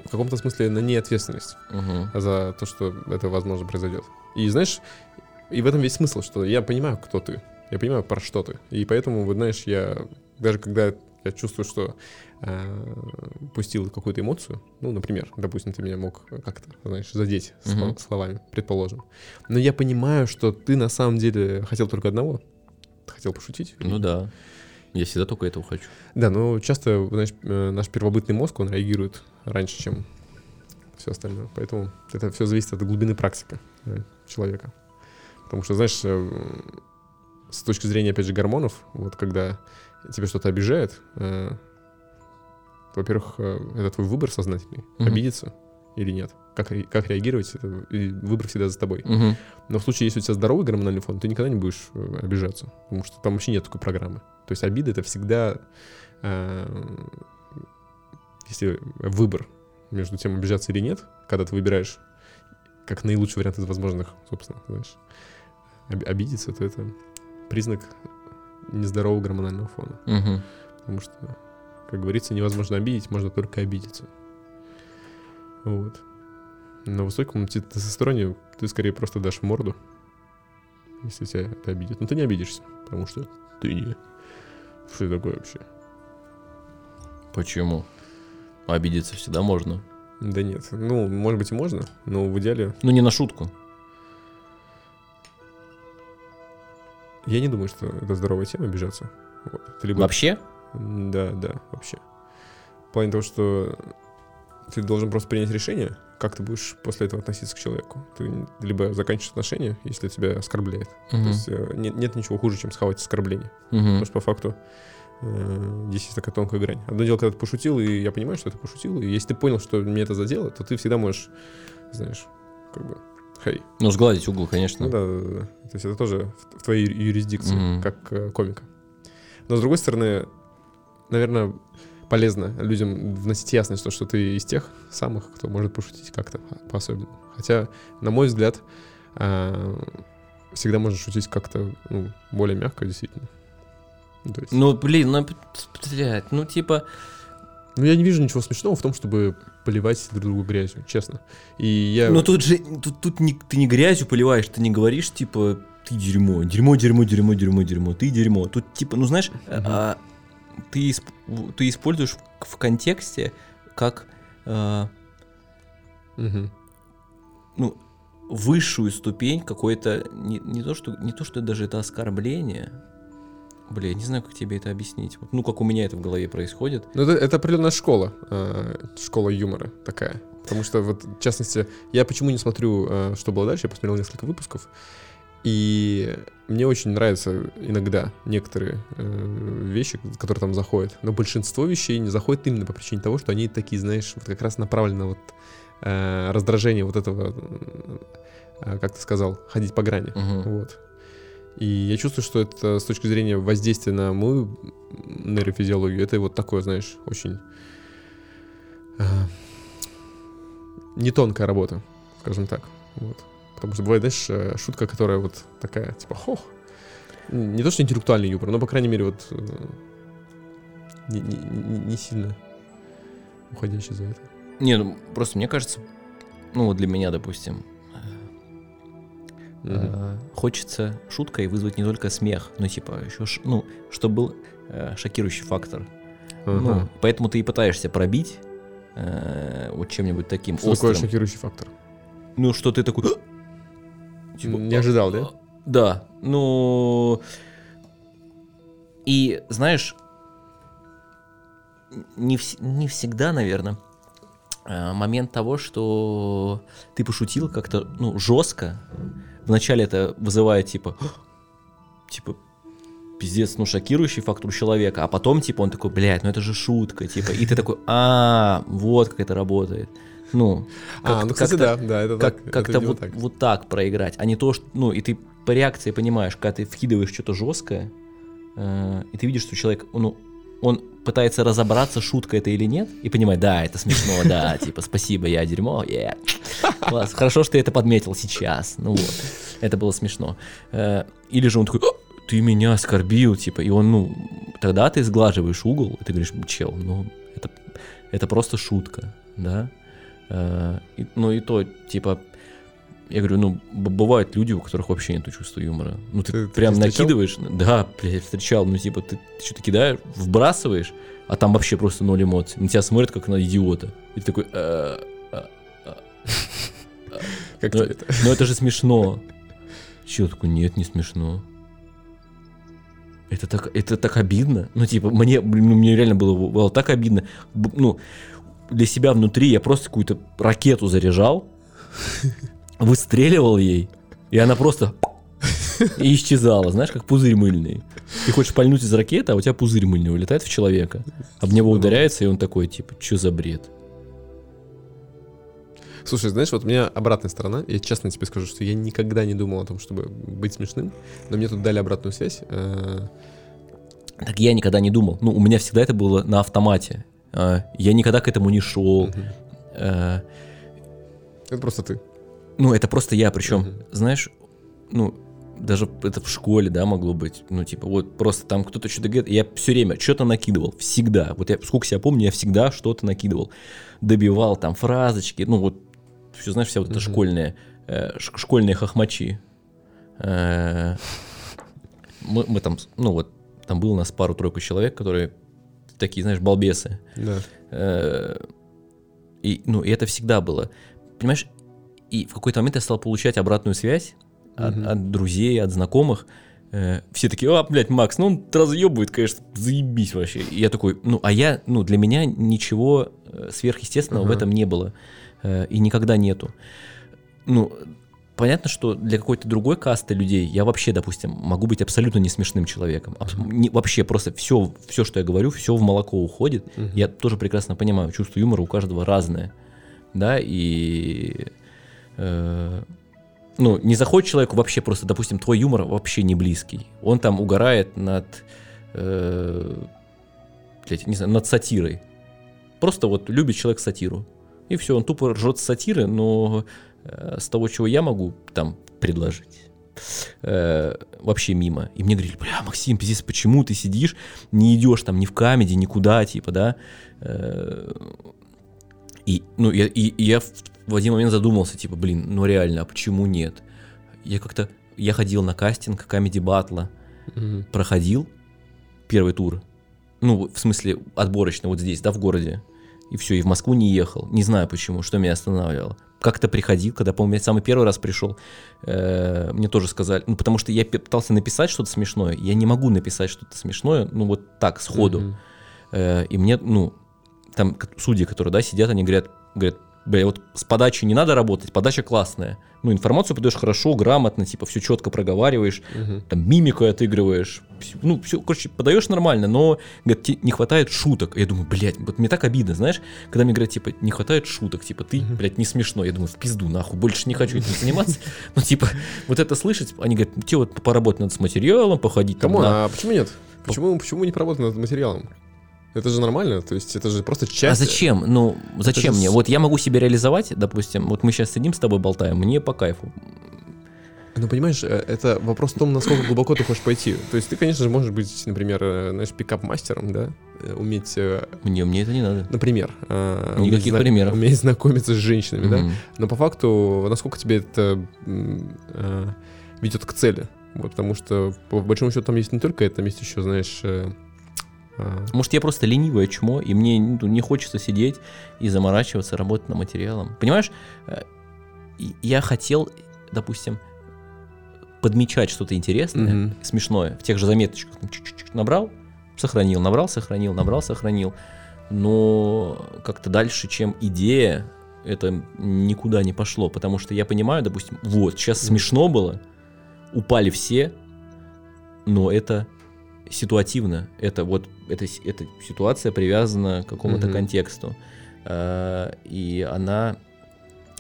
в, в каком-то смысле на ней ответственность Мгм. за то, что это, возможно, произойдет. И знаешь, и в этом весь смысл, что я понимаю, кто ты, я понимаю, про что ты. И поэтому, вот знаешь, я даже когда я чувствую, что э, пустил какую-то эмоцию, ну, например, допустим, ты меня мог как-то, знаешь, задеть сло- Мгм. словами, предположим. Но я понимаю, что ты на самом деле хотел только одного. Хотел пошутить. Ну да. Я всегда только этого хочу. Да, но часто, знаешь, э, наш первобытный мозг, он реагирует раньше, чем все остальное. Поэтому это все зависит от глубины практики э, человека. Потому что, знаешь, э, с точки зрения, опять же, гормонов, вот когда тебе что-то обижает, э, во-первых, э, это твой выбор сознательный, Мгм. обидеться или нет. Как, как реагировать, это выбор всегда за тобой. Мгм. Но в случае, если у тебя здоровый гормональный фон, ты никогда не будешь э, обижаться, потому что там вообще нет такой программы. То есть обида — это всегда, э, если выбор между тем, обижаться или нет, когда ты выбираешь как наилучший вариант из возможных, собственно, знаешь, об- обидеться, то это признак нездорового гормонального фона. Мгм. Потому что, как говорится, невозможно обидеть, можно только обидеться. Вот. На высоком те- тестостероне ты скорее просто дашь морду, если тебя это обидит. Но ты не обидишься, потому что ты не... Что это такое вообще? Почему? Обидеться всегда можно. Да нет. Ну, может быть и можно, но в идеале... Ну, не на шутку. Я не думаю, что это здоровая тема обижаться. Вот. Это либо... Вообще? Да, да, вообще. В плане того, что ты должен просто принять решение, как ты будешь после этого относиться к человеку. Ты либо заканчиваешь отношения, если тебя оскорбляет. Мгм. То есть э, нет, нет ничего хуже, чем схавать оскорбление. Мгм. Потому что по факту э, здесь есть такая тонкая грань. Одно дело, когда ты пошутил, и я понимаю, что ты пошутил, и если ты понял, что меня это задело, то ты всегда можешь, знаешь, как бы, хей. Ну, сгладить угол, конечно. Ну да, да, да. То есть это тоже в, твоей юрисдикции, Мгм. как э, комика. Но с другой стороны, наверное, полезно людям вносить ясность, то, что ты из тех самых, кто может пошутить как-то по-особенному. Хотя, на мой взгляд, а, всегда можно шутить как-то ну, более мягко, действительно. Ну, то есть- Ну, блин, ну, блядь, ну, типа, Ну, я не вижу ничего смешного в том, чтобы поливать друг друга грязью, честно. И я... ну тут же, тут, тут не, ты не грязью поливаешь, ты не говоришь, типа, ты дерьмо, дерьмо, дерьмо, дерьмо, дерьмо, дерьмо, ты дерьмо. Тут, типа, ну, знаешь, Мгм. а, ты, исп- ты используешь в, в контексте как, а, Мгм. ну, высшую ступень какой-то, не, не, то, что, не то, что даже это оскорбление, Бля, я не знаю, как тебе это объяснить. Вот, ну, как у меня это в голове происходит. Ну, это, это определенная школа, э, школа юмора такая. Потому что, вот, в частности, я почему не смотрю, э, что было дальше, я посмотрел несколько выпусков, и мне очень нравятся иногда некоторые э, вещи, которые там заходят, но большинство вещей не заходит именно по причине того, что они такие, знаешь, вот как раз направлены на вот э, раздражение вот этого, э, как ты сказал, ходить по грани. Мгм. Вот. И я чувствую, что это с точки зрения воздействия на мою нейрофизиологию, это вот такое, знаешь, очень э, не тонкая работа, скажем так. Вот. Потому что бывает, знаешь, э, шутка, которая вот такая, типа, хох. Не то, что интеллектуальный юмор, но, по крайней мере, вот э, не, не- не- сильно уходящий за это. Не, ну, просто мне кажется, ну, вот для меня, допустим, Мгм. э, хочется шуткой вызвать не только смех, но, типа, еще, ш- ну, чтобы был э, шокирующий фактор. Ну, Ага. поэтому ты и пытаешься пробить э, вот чем-нибудь таким Что такое острым. шокирующий фактор? Ну, что ты такой... типа, Не ожидал, да? Да, ну... И, знаешь, не, вс- не всегда, наверное, момент того, что ты пошутил как-то, ну, жестко. Вначале это вызывает, типа, типа, пиздец, ну, шокирующий фактор у человека, а потом, типа, он такой, блядь, ну это же шутка, типа, и ты такой, а, вот как это работает. Ну, А, как- ну, кстати, как-то- да, да, это как, так. как-то вот, так. вот так проиграть, а не то, что, ну, и ты по реакции понимаешь, когда ты вкидываешь что-то жесткое, э, и ты видишь, что человек, ну, он пытается разобраться, шутка это или нет, и понимает, да, это смешно, да, типа, спасибо, я дерьмо, yeah. Класс, хорошо, что ты это подметил сейчас, ну вот, это было смешно. Э, Или же он такой, «А, ты меня оскорбил, типа, и он, ну, тогда ты сглаживаешь угол, и ты говоришь, чел, ну, это, это просто шутка, да, Э, и- ну и то, типа, я говорю, ну, бывают люди, у которых вообще нет чувства юмора. Ну, ты, Ты прям встречал? накидываешь. Да, блядь, встречал. Ну, типа, ты, что-то кидаешь, вбрасываешь, а там вообще просто ноль эмоций. На тебя смотрят, как на идиота. И ты такой, «Э, э, э». Как ну, тебе это? ну, это же смешно. Че такой, нет, не смешно. Это так, это так обидно. Ну, типа, мне, блин, ну, мне реально было, было так обидно. Ну, для себя внутри я просто какую-то ракету заряжал, выстреливал ей, и она просто и исчезала, знаешь, как пузырь мыльный. Ты хочешь пальнуть из ракеты, а у тебя пузырь мыльный вылетает в человека, об него ударяется, и он такой, типа, что за бред? Слушай, знаешь, вот у меня обратная сторона. Я честно тебе скажу, что я никогда не думал о том, чтобы быть смешным. Но мне тут дали обратную связь. Э, Так я никогда не думал. Ну, у меня всегда это было на автомате. А, Я никогда к этому не шел. Э, Это просто ты. Ну, это просто я. Причем, знаешь, ну, даже это в школе, да, могло быть. Ну, типа, вот просто там кто-то что-то говорит. Я все время что-то накидывал. Всегда. Вот я, сколько себя помню, я всегда что-то накидывал. Добивал там фразочки. Ну, вот, все, знаешь, вся вот эта Мгм. школьная, э, школьные хохмачи. Э, Мы, мы там, ну, вот, там было у нас пару-тройку человек, которые такие, знаешь, балбесы. Да. Э, И, ну, и это всегда было. Понимаешь, и в какой-то момент я стал получать обратную связь от, Мгм. от друзей, от знакомых. Э, Все такие, а, блядь, Макс, ну он разъебывает, конечно, заебись вообще. И я такой, ну, а я, ну, для меня ничего э, сверхъестественного в Ага. этом не было. э, И никогда нету. Ну, понятно, что для какой-то другой касты людей я вообще, допустим, могу быть абсолютно не смешным человеком. Абс- не- вообще просто все, все, что я говорю, все в молоко уходит. Мгм. Я тоже прекрасно понимаю, чувство юмора у каждого разное. Да, и... э, ну, не заходит человеку вообще просто, допустим, твой юмор вообще не близкий. Он там угорает над... э, блядь, не знаю, над сатирой. Просто вот любит человек сатиру. И все, он тупо ржет с сатиры, но э, с того, чего я могу там предложить, э, вообще мимо. И мне говорили, бля, Максим, пиздец, почему ты сидишь, не идешь там ни в камеди, никуда, типа, да? Э, и, ну, я, и, и я в, один момент задумался, типа, блин, ну реально, а почему нет? Я как-то, я ходил на кастинг камеди батла, Мгм. проходил первый тур. Ну, в смысле, отборочно вот здесь, да, в городе. И все, и в Москву не ехал. Не знаю почему, что меня останавливало. Как-то приходил, когда, помню, я самый первый раз пришел, э, мне тоже сказали, ну, потому что я пытался написать что-то смешное, я не могу написать что-то смешное, ну, вот так, сходу. Э, и мне, ну, там судьи, которые, да, сидят, они говорят, говорят, бля, вот с подачей не надо работать, подача классная. Ну, информацию подаешь хорошо, грамотно, типа, все четко проговариваешь, Мгм. там мимику отыгрываешь, ну, все, короче, подаешь нормально, но, говорят, те- не хватает шуток. Я думаю, блядь, вот мне так обидно, знаешь, когда мне говорят, типа, не хватает шуток, типа, ты, Мгм. блядь, не смешно. Я думаю, в пизду, нахуй, больше не хочу этим заниматься. Ну, типа, вот это слышать, они говорят, тебе вот поработать надо с материалом, походить на- а почему нет? Почему, почему не поработать над материалом? Это же нормально, то есть это же просто А часть... зачем? Ну, зачем же мне? с- Вот я могу себя реализовать, допустим, вот мы сейчас сидим с тобой болтаем, мне по кайфу. Ну, понимаешь, э, это вопрос в том, насколько глубоко ты хочешь пойти. То есть ты, конечно же, можешь быть, например, э, знаешь, пикап-мастером, да? Э, Уметь, Мне, мне это не надо. например... Никаких уметь зна- примеров. Уметь знакомиться с женщинами, да? Мгм. Но по факту, насколько тебе это ведет к цели? Вот, потому что, по большому счету, там есть не только это, там есть еще, знаешь, А, Может, я просто ленивое чмо, и мне ну, не хочется сидеть и заморачиваться, работать над материалом. Понимаешь, э, я хотел, допустим, подмечать что-то интересное, Мгм. смешное, в тех же заметочках. чик-чик-чик Набрал, сохранил, набрал, сохранил, набрал, сохранил. Но как-то дальше, чем идея, это никуда не пошло, потому что я понимаю, допустим, вот, сейчас Мгм. смешно было, упали все, но это ситуативно. Это вот эта, эта ситуация привязана к какому-то Мгм. контексту. А, И она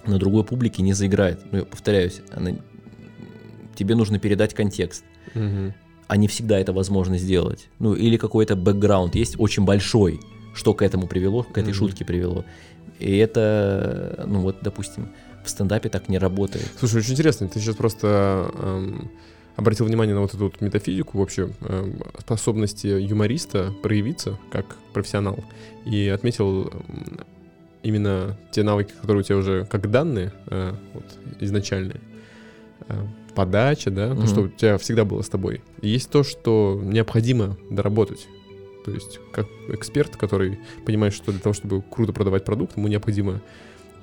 на другой публике не заиграет. Ну, я повторяюсь, она... тебе нужно передать контекст. мгм. А не всегда это возможно сделать. Ну, или какой-то бэкграунд есть очень большой, что к этому привело, к этой Мгм. шутке привело. И это, ну вот, допустим, в стендапе так не работает. Слушай, очень интересно, ты сейчас просто эм, обратил внимание на вот эту вот метафизику вообще эм, способности юмориста проявиться как профессионал и отметил именно те навыки, которые у тебя уже как данные э, вот, изначальные. Э, подача, да, то, Мгм. что у тебя всегда было с тобой. И есть то, что необходимо доработать. То есть, как эксперт, который понимает, что для того, чтобы круто продавать продукт, ему необходимо,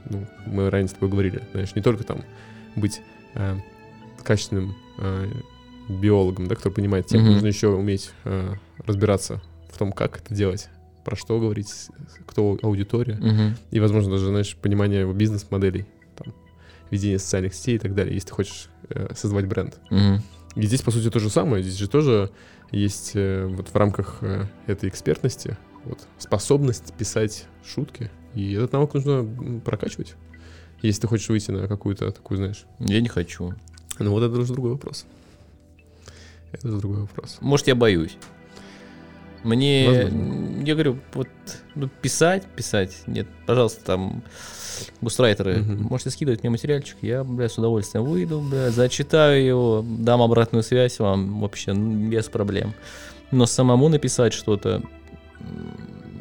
ну, мы ранее с тобой говорили, знаешь, не только там быть э, качественным э, биологом, да, который понимает тему, нужно еще уметь э, разбираться в том, как это делать, про что говорить, кто аудитория, и, возможно, даже, знаешь, понимание его бизнес-моделей, там, ведение социальных сетей и так далее, если ты хочешь э, создавать бренд. И здесь, по сути, то же самое. Здесь же тоже есть э, вот в рамках э, этой экспертности вот, способность писать шутки. И этот навык нужно прокачивать, если ты хочешь выйти на какую-то такую, знаешь. Я не хочу. Ну вот это уже другой вопрос. Это уже другой вопрос. Может, я боюсь. Мне, Возможно. я говорю, вот ну, писать, писать, нет, пожалуйста, там, густрайтеры, Мгм. можете скидывать мне материальчик, я, бля, с удовольствием выйду, бля, зачитаю его, дам обратную связь вам вообще ну, без проблем. Но самому написать что-то,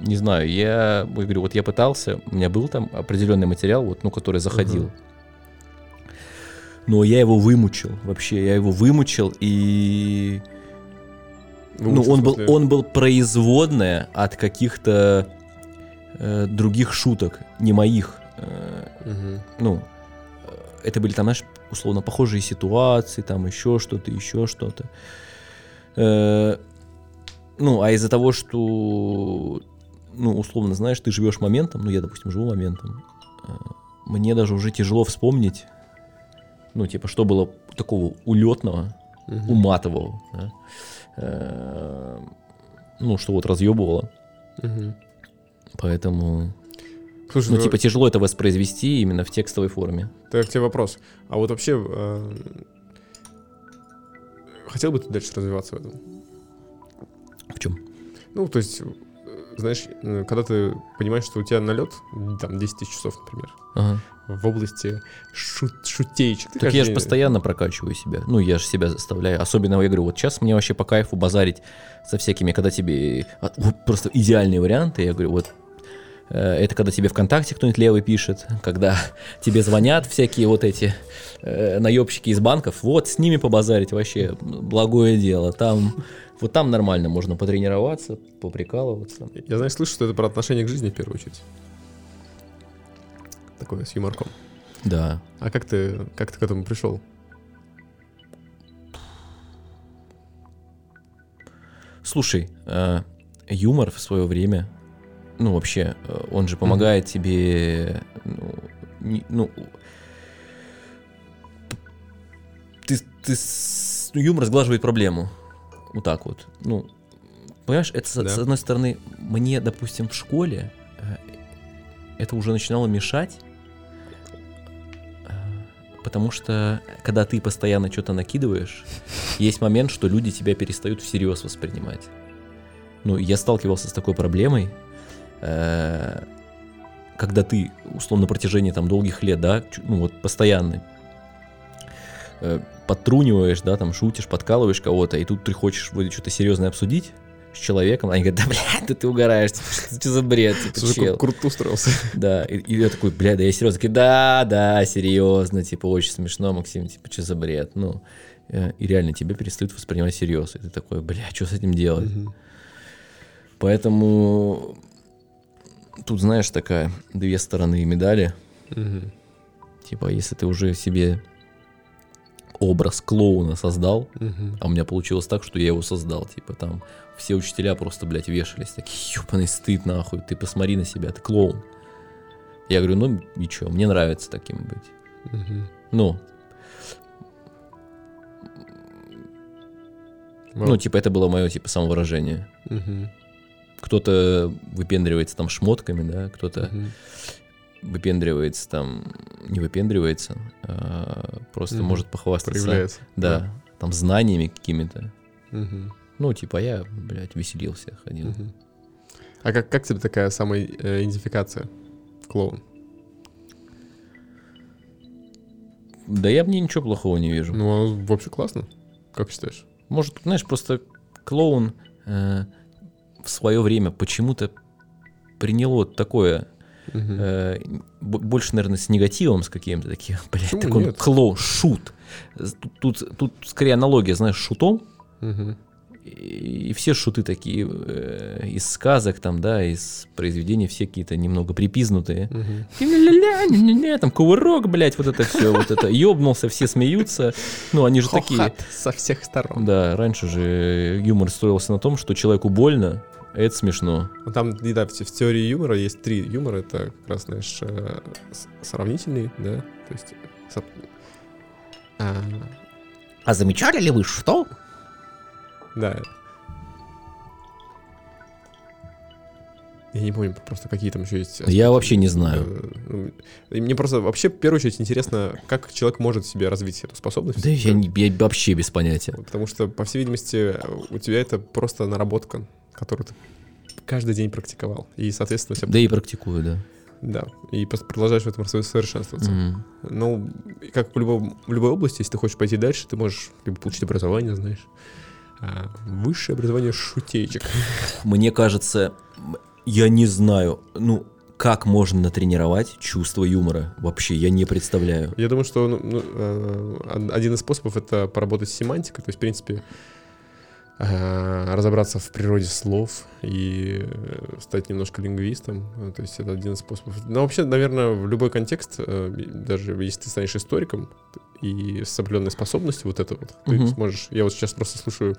не знаю, я, я говорю, вот я пытался, у меня был там определенный материал, вот, ну, который заходил. Мгм. Но я его вымучил, вообще, я его вымучил, и ну, Выучил, он был, он был производная от каких-то э, других шуток, не моих. Э, Мгм. ну, э, это были там, знаешь, условно похожие ситуации, там еще что-то, еще что-то. Э, ну, а из-за того, что, ну, условно, знаешь, ты живешь моментом, ну, я, допустим, живу моментом, э, мне даже уже тяжело вспомнить, ну, типа, что было такого улетного, Мгм. уматывал, да, э, ну, что вот разъебывало. Мгм. Поэтому, Слушай, ну, ну, типа, тяжело это воспроизвести именно в текстовой форме. так тебе вопрос. А вот вообще, э, хотел бы ты дальше развиваться в этом? В чем? Ну, то есть, знаешь, э, когда ты понимаешь, что у тебя налет, там, 10 тысяч часов, например, Ага. в области шут- шутеечек. Так я же каждый- постоянно прокачиваю себя. Ну, я же себя заставляю. Особенно, я говорю, вот сейчас мне вообще по кайфу базарить со всякими, когда тебе а, вот просто идеальные варианты. Я говорю, вот э, это когда тебе ВКонтакте кто-нибудь левый пишет, когда тебе звонят всякие вот эти э, наебщики из банков, вот с ними побазарить вообще благое дело. Там, вот там нормально можно потренироваться, поприкалываться. Я, знаешь, слышу, что это про отношение к жизни в первую очередь. Такое, с юморком. Да. А как ты, как ты к этому пришел? Слушай, э, юмор в свое время, ну вообще, э, он же помогает тебе, ну, не- ну, ты, ты с- ну, юмор сглаживает проблему, вот так вот. Ну, понимаешь, это с, Да. с одной стороны мне, допустим, в школе э, это уже начинало мешать. э, Потому что, когда ты постоянно что-то накидываешь, есть момент, что люди тебя перестают всерьез воспринимать. Ну, я сталкивался с такой проблемой, когда ты, условно, на протяжении там долгих лет, да, ну вот постоянно э, подтруниваешь, да, там шутишь, подкалываешь кого-то, и тут ты хочешь вроде что-то серьезное обсудить с человеком, они говорят, да, блядь, да ты угораешь, что, что за бред, типа, Слушай, чел. круто устроился. Да, и, и я такой, бля, да я серьезно, такие, да, да, серьезно, типа, очень смешно, Максим, типа, что за бред, ну, э, и реально тебя перестают воспринимать всерьез, и ты такой, бля, что с этим делать? Мгм. Поэтому тут, знаешь, такая две стороны медали. Мгм. Типа, если ты уже себе образ клоуна создал, Мгм. а у меня получилось так, что я его создал. Типа, там все учителя просто, блядь, вешались. Такие, ебаный стыд, нахуй. Ты посмотри на себя, ты клоун. Я говорю, ну и чё, мне нравится таким быть. Мгм. Ну, Вау. ну, типа, это было мое, типа, самовыражение. Мгм. Кто-то выпендривается там шмотками, да, кто-то Мгм. выпендривается там, не выпендривается, а просто Мгм. может похвастаться. Проявляется. Да, там знаниями какими-то. Мгм. Ну, типа, я, блядь, веселился, ходил. Мгм. А как, как тебе такая самоидентификация? Клоун. Да я мне ничего плохого не вижу. Ну, вообще классно. Как считаешь? Может, знаешь, просто клоун э, в свое время почему-то приняло такое, Мгм. э, больше, наверное, с негативом, с каким-то таким, блядь, Почему такой нет? клоун, шут. Тут, тут, тут скорее аналогия, знаешь, с шутом, Мгм. и, и все шуты такие э, из сказок там, да, из произведений все какие-то немного припизнутые. Ня-ня-ня, там кувырок, блядь, вот это все, вот это, ёбнулся, все смеются. Ну, они же такие... Со всех сторон. Да, раньше же юмор строился на том, что человеку больно, это смешно. Ну, Там, да, в, в теории юмора есть три юмора. Это как раз, знаешь, э, сравнительный, да, то есть... со- а, А замечали ли вы что? да. Я не помню просто, какие там еще есть... Я вообще не знаю. Э, ну, и Мне просто вообще, в первую очередь, интересно, как человек может себе развить эту способность. Да я, не- я вообще без понятия. Потому что, по всей видимости, у тебя это просто наработка, которую ты каждый день практиковал. И, соответственно, себя Да и практикую, да. Да, и продолжаешь в этом совершенствоваться. Мгм. Ну, как в, любом, в любой области, если ты хочешь пойти дальше, ты можешь либо получить образование, знаешь, а, высшее образование шутейчик. Мне кажется, я не знаю, ну, как можно натренировать чувство юмора. Вообще, я не представляю. Я думаю, что ну, ну, э, од- один из способов это поработать с семантикой, то есть, в принципе, разобраться в природе слов и э, стать немножко лингвистом. Э, То есть это один из способов. Но вообще, наверное, в любой контекст, э, даже если ты станешь историком и с определенной способностью, вот это вот, ты Мгм. сможешь... Я вот сейчас просто слушаю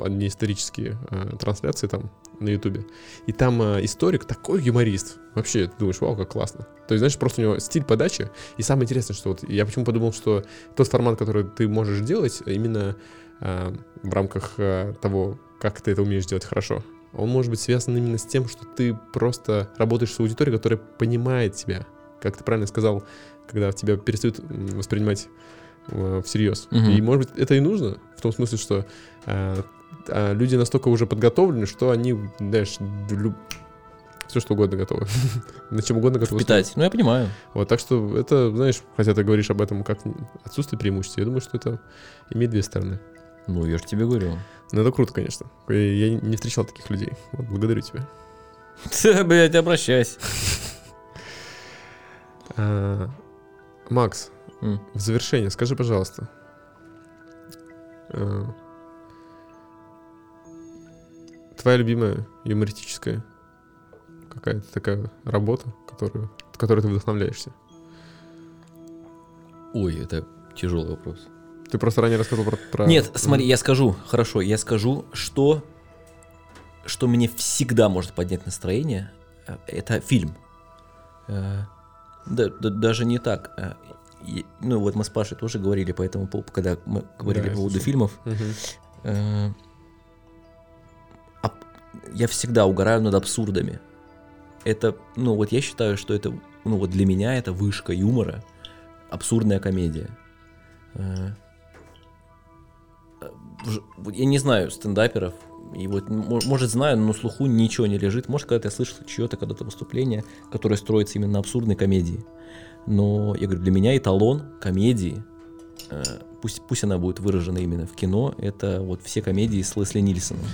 одни исторические э, трансляции там на Ютубе. И там э, историк такой юморист. Вообще, ты думаешь, вау, как классно. То есть, знаешь, просто у него стиль подачи. И самое интересное, что вот я почему подумал, что тот формат, который ты можешь делать, именно в рамках э, того, как ты это умеешь делать хорошо, он может быть связан именно с тем, что ты просто работаешь с аудиторией, которая понимает тебя. Как ты правильно сказал, когда тебя перестают воспринимать э, всерьез. Мгм. И, может быть, это и нужно, в том смысле, что э, а люди настолько уже подготовлены, что они, знаешь, все что угодно готовы. На чем угодно готовы. Питать. Ну, я понимаю. Вот, так что это, знаешь, хотя ты говоришь об этом как отсутствие преимуществ, я думаю, что это имеет две стороны. Ну, я же тебе говорю. Но это круто, конечно. Я не встречал таких людей. Вот, благодарю тебя. Ты, блядь, обращайся. Макс, в завершение скажи, пожалуйста. а, Твоя любимая юмористическая какая-то такая работа, которую, в которой ты вдохновляешься? Ой, это тяжелый вопрос. Ты просто ранее рассказывал про... про- Нет, смотри, я скажу, хорошо, я скажу, что, что мне всегда может поднять настроение, э, это фильм. Э, да- да- даже не так. э, ну, вот мы с Пашей тоже говорили по этому поводу, когда мы говорили Да, по поводу фильмов. Ап- я всегда угораю над абсурдами. Это, ну вот я считаю, что это, ну вот для меня это вышка юмора, абсурдная комедия. Я не знаю стендаперов, и вот, может, знаю, но на слуху ничего не лежит. Может, когда-то я слышал чье-то когда-то выступление, которое строится именно на абсурдной комедии. Но, я говорю, для меня эталон комедии, э, пусть, пусть она будет выражена именно в кино, это вот все комедии с Лесли Нильсоном.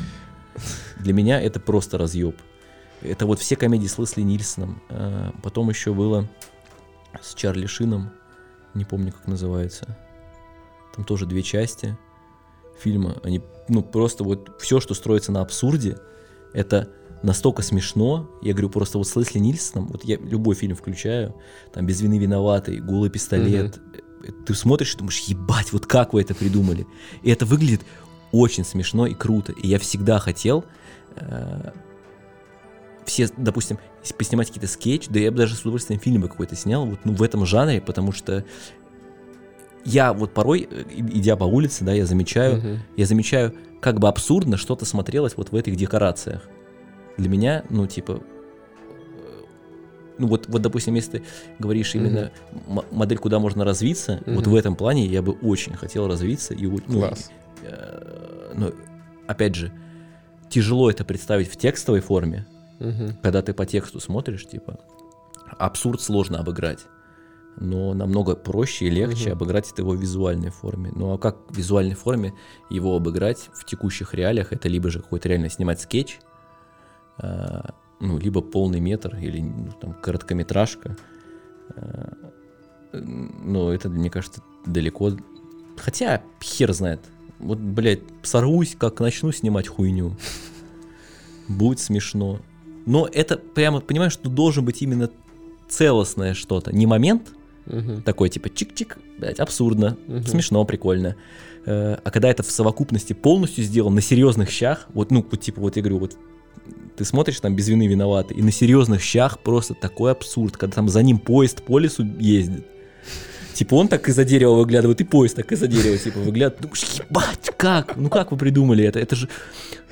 Для меня это просто разъеб. Это вот все комедии с Лесли Нильсоном. Э, Потом еще было с Чарли Шином, не помню, как называется. Там тоже две части. Фильма, они, ну, просто вот все, что строится на абсурде, это настолько смешно. Я говорю, просто вот с Лесли Нильсоном, вот я любой фильм включаю, там «Без вины виноватый», «Голый пистолет», ты смотришь и думаешь, ебать, вот как вы это придумали. И это выглядит очень смешно и круто. И я всегда хотел э, все, допустим, поснимать какие-то скетчи, да я бы даже с удовольствием фильм бы какой-то снял, вот ну, в этом жанре, потому что я вот порой, э, и- идя по улице, да, я замечаю, Мгм. я замечаю, как бы абсурдно что-то смотрелось вот в этих декорациях. Для меня, ну, типа, э, ну вот, вот допустим, если ты говоришь именно м- модель, куда можно развиться, вот Мгм. в этом плане я бы очень хотел развиться. И, вот, ну, Класс. э, но, опять же, тяжело это представить в текстовой форме, Мгм. когда ты по тексту смотришь, типа, абсурд сложно обыграть. Но намного проще и легче Мгм. обыграть это его в визуальной форме. Ну а как в визуальной форме его обыграть в текущих реалиях? Это либо же какой-то реально снимать скетч, а, ну, либо полный метр, или ну, там короткометражка. А, но это, мне кажется, далеко. Хотя, хер знает. Вот, блядь, сорвусь, как начну снимать хуйню. Будет смешно. Но это прямо, понимаешь, что должен быть именно целостное что-то. Не момент Мгм. такой, типа, чик-чик, блядь, абсурдно, Мгм. смешно, прикольно. Э, А когда это в совокупности полностью сделано на серьезных щах, вот, ну, вот, типа, вот я говорю, вот ты смотришь там без вины виноваты, и на серьезных щах просто такой абсурд, когда там за ним поезд по лесу ездит. Типа он так из-за дерева выглядывает, и поезд так из-за дерева типа выглядывает. Думаешь, ебать, как? Ну как вы придумали это? Это же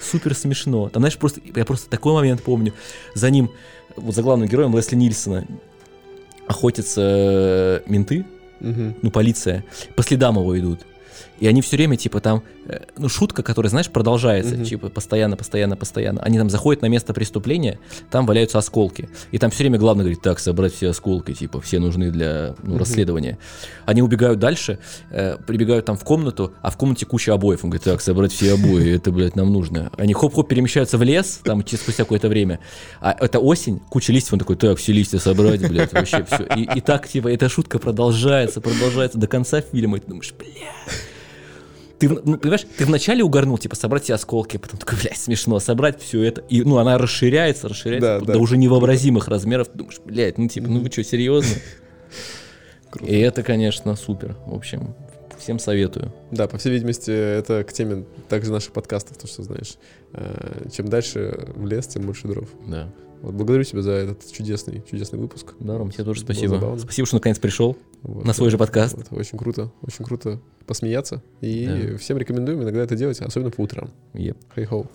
супер смешно. Там, знаешь, просто, я просто такой момент помню. За ним, вот за главным героем Лесли Нильсона охотятся э, менты, Мгм. ну, полиция, по следам его идут. И они все время, типа, там, э, ну, шутка, которая, знаешь, продолжается, Мгм. типа, постоянно, постоянно, постоянно. Они там заходят на место преступления, там валяются осколки. И там все время главный говорит, так, собрать все осколки, типа, все нужны для, ну, Мгм. расследования. Они убегают дальше, э, прибегают там в комнату, а в комнате куча обоев. Он говорит, так, собрать все обои, это, блядь, нам нужно. Они хоп-хоп перемещаются в лес, там, через спустя какое-то время. А это осень, куча листьев, он такой, так, все листья собрать, блядь, вообще все. И, и так, типа, эта шутка продолжается, продолжается до конца фильма, и ты думаешь, бля. Ты, ну, понимаешь, ты вначале угорнул, типа, собрать все осколки, потом такой, блядь, смешно, собрать все это. И, ну, она расширяется, расширяется Да, до да. уже невообразимых размеров. Ты думаешь, блядь, ну, типа, ну вы что, серьезно? Круто. И это, конечно, супер. В общем, всем советую. Да, по всей видимости, это к теме также наших подкастов, то, что знаешь. э, Чем дальше в лес, тем больше дров. Да. Вот, благодарю тебя за этот чудесный, чудесный выпуск. Да, Ром, тебе тоже спасибо. Спасибо, что наконец пришел Вот, на свой же подкаст. вот, очень круто, очень круто посмеяться. И Да. всем рекомендуем иногда это делать, особенно по утрам. Еп. Хей-хоу.